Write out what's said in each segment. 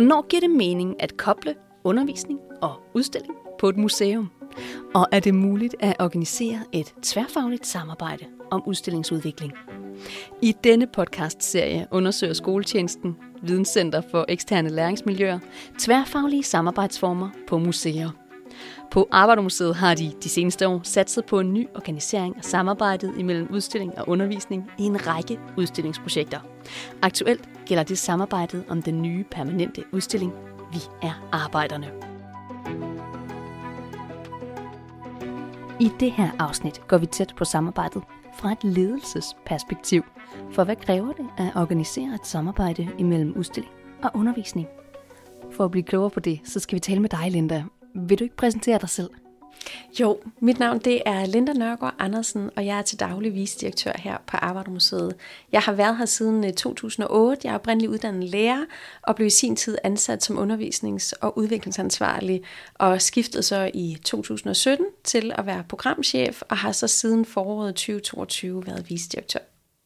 Hvornår giver det mening at koble undervisning og udstilling på et museum? Og er det muligt at organisere et tværfagligt samarbejde om udstillingsudvikling? I denne podcast-serie undersøger skoletjenesten, Videnscenter for eksterne læringsmiljøer, tværfaglige samarbejdsformer på museer. På Arbejdermuseet har de de seneste år satset på en ny organisering af samarbejdet imellem udstilling og undervisning i en række udstillingsprojekter. Aktuelt gælder det samarbejdet om den nye permanente udstilling Vi er arbejderne. I det her afsnit går vi tæt på samarbejdet fra et ledelsesperspektiv. For hvad kræver det at organisere et samarbejde imellem udstilling og undervisning? For at blive klogere på det, så skal vi tale med dig, Linda. Vil du ikke præsentere dig selv? Jo, mit navn det er Linda Nørgaard Andersen, og jeg er til daglig visdirektør her på Arbejdermuseet. Jeg har været her siden 2008. Øh, jeg er oprindeligt uddannet lærer og blev i sin tid ansat som undervisnings- og udviklingsansvarlig, og skiftede så i 2017 til at være programchef, og har så siden foråret 2022 været visdirektør.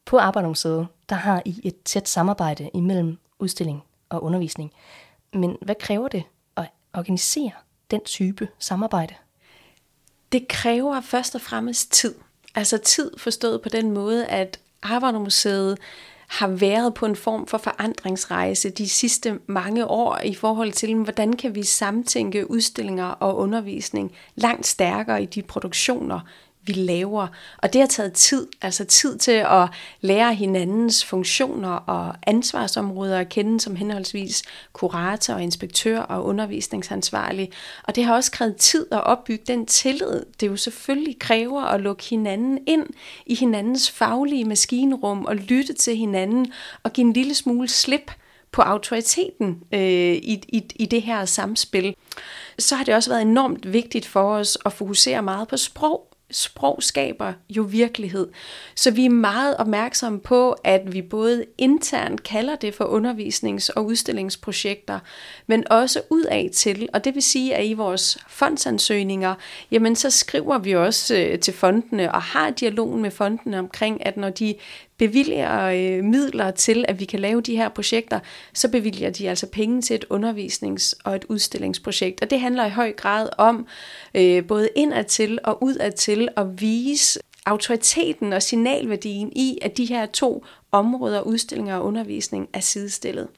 På Arbejdermuseet, der har I et tæt samarbejde imellem udstilling og undervisning. Men hvad kræver det at organisere den type samarbejde? Det kræver først og fremmest tid. Altså tid forstået på den måde, at Arbejdermuseet har været på en form for forandringsrejse de sidste mange år i forhold til, hvordan kan vi samtænke udstillinger og undervisning langt stærkere i de produktioner, vi laver. Og det har taget tid, altså tid til at lære hinandens funktioner og ansvarsområder at kende som henholdsvis kurator og inspektør og undervisningsansvarlig. Og det har også krævet tid at opbygge den tillid, det jo selvfølgelig kræver at lukke hinanden ind i hinandens faglige maskinrum og lytte til hinanden og give en lille smule slip på autoriteten øh, i, i, i det her samspil. Så har det også været enormt vigtigt for os at fokusere meget på sprog sprog skaber jo virkelighed. Så vi er meget opmærksomme på, at vi både internt kalder det for undervisnings- og udstillingsprojekter, men også udad til, og det vil sige, at i vores fondsansøgninger, jamen så skriver vi også øh, til fondene og har dialogen med fondene omkring, at når de bevilger øh, midler til, at vi kan lave de her projekter, så bevilger de altså penge til et undervisnings- og et udstillingsprojekt. Og det handler i høj grad om øh, både indadtil og udadtil at vise autoriteten og signalværdien i, at de her to områder, udstillinger og undervisning, er sidestillet.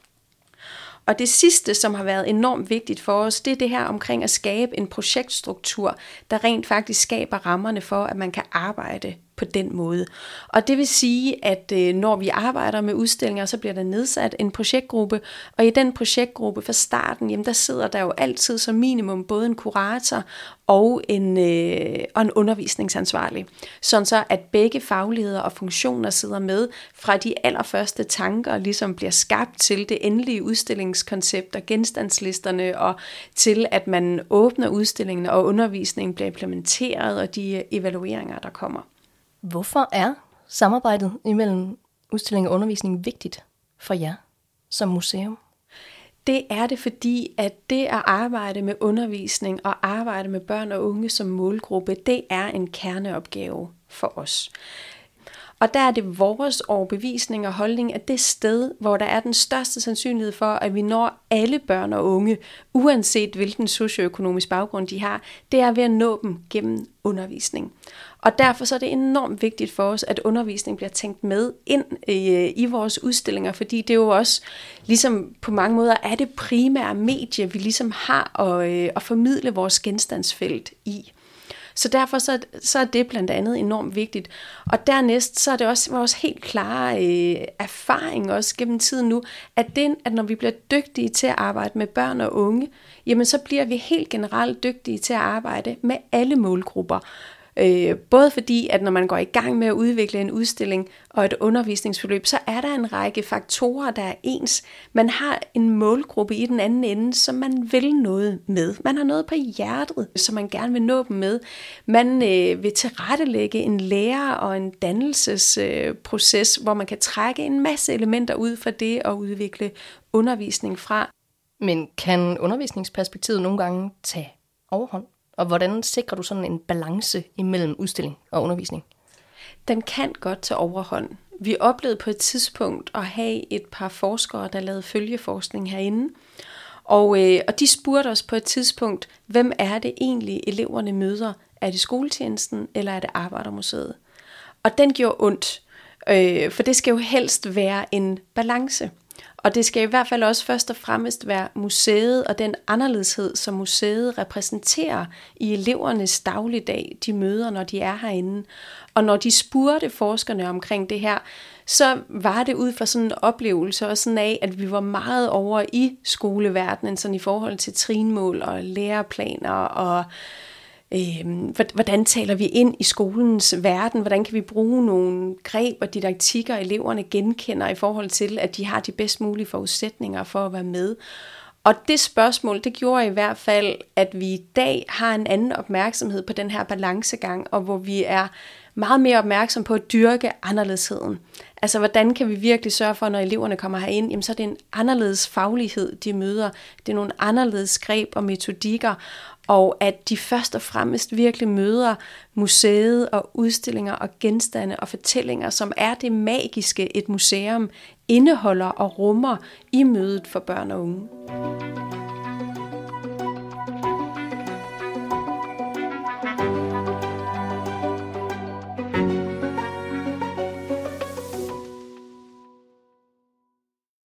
Og det sidste, som har været enormt vigtigt for os, det er det her omkring at skabe en projektstruktur, der rent faktisk skaber rammerne for, at man kan arbejde på den måde. Og det vil sige, at øh, når vi arbejder med udstillinger, så bliver der nedsat en projektgruppe, og i den projektgruppe fra starten, jamen der sidder der jo altid som minimum både en kurator og en, øh, og en undervisningsansvarlig. Sådan så, at begge fagligheder og funktioner sidder med fra de allerførste tanker, ligesom bliver skabt til det endelige udstillingskoncept og genstandslisterne, og til at man åbner udstillingen og undervisningen bliver implementeret, og de evalueringer, der kommer. Hvorfor er samarbejdet imellem udstilling og undervisning vigtigt for jer som museum? Det er det, fordi at det at arbejde med undervisning og arbejde med børn og unge som målgruppe, det er en kerneopgave for os. Og der er det vores overbevisning og holdning, at det sted, hvor der er den største sandsynlighed for, at vi når alle børn og unge, uanset hvilken socioøkonomisk baggrund de har, det er ved at nå dem gennem undervisning. Og derfor så er det enormt vigtigt for os, at undervisning bliver tænkt med ind i, øh, i vores udstillinger, fordi det er jo også, ligesom på mange måder, er det primære medie, vi ligesom har at, øh, at formidle vores genstandsfelt i. Så derfor så, så er det blandt andet enormt vigtigt. Og dernæst så er det også vores helt klare øh, erfaring også gennem tiden nu, at, det, at når vi bliver dygtige til at arbejde med børn og unge, jamen så bliver vi helt generelt dygtige til at arbejde med alle målgrupper. Øh, både fordi, at når man går i gang med at udvikle en udstilling og et undervisningsforløb, så er der en række faktorer, der er ens. Man har en målgruppe i den anden ende, som man vil noget med. Man har noget på hjertet, som man gerne vil nå dem med. Man øh, vil tilrettelægge en lærer- og en dannelsesproces, øh, hvor man kan trække en masse elementer ud fra det og udvikle undervisning fra. Men kan undervisningsperspektivet nogle gange tage overhånd? Og hvordan sikrer du sådan en balance imellem udstilling og undervisning? Den kan godt tage overhånd. Vi oplevede på et tidspunkt at have et par forskere, der lavede følgeforskning herinde. Og, øh, og de spurgte os på et tidspunkt, hvem er det egentlig eleverne møder? Er det skoletjenesten, eller er det Arbejdermuseet? Og den gjorde ondt, øh, for det skal jo helst være en balance. Og det skal i hvert fald også først og fremmest være museet og den anderledeshed, som museet repræsenterer i elevernes dagligdag, de møder, når de er herinde. Og når de spurgte forskerne omkring det her, så var det ud fra sådan en oplevelse og sådan af, at vi var meget over i skoleverdenen, sådan i forhold til trinmål og læreplaner og øh, hvordan taler vi ind i skolens verden, hvordan kan vi bruge nogle greb og didaktikker, eleverne genkender i forhold til, at de har de bedst mulige forudsætninger for at være med. Og det spørgsmål, det gjorde i hvert fald, at vi i dag har en anden opmærksomhed på den her balancegang, og hvor vi er meget mere opmærksom på at dyrke anderledesheden. Altså, hvordan kan vi virkelig sørge for, når eleverne kommer herind, jamen så er det en anderledes faglighed, de møder. Det er nogle anderledes greb og metodikker, og at de først og fremmest virkelig møder museet og udstillinger og genstande og fortællinger, som er det magiske, et museum indeholder og rummer i mødet for børn og unge.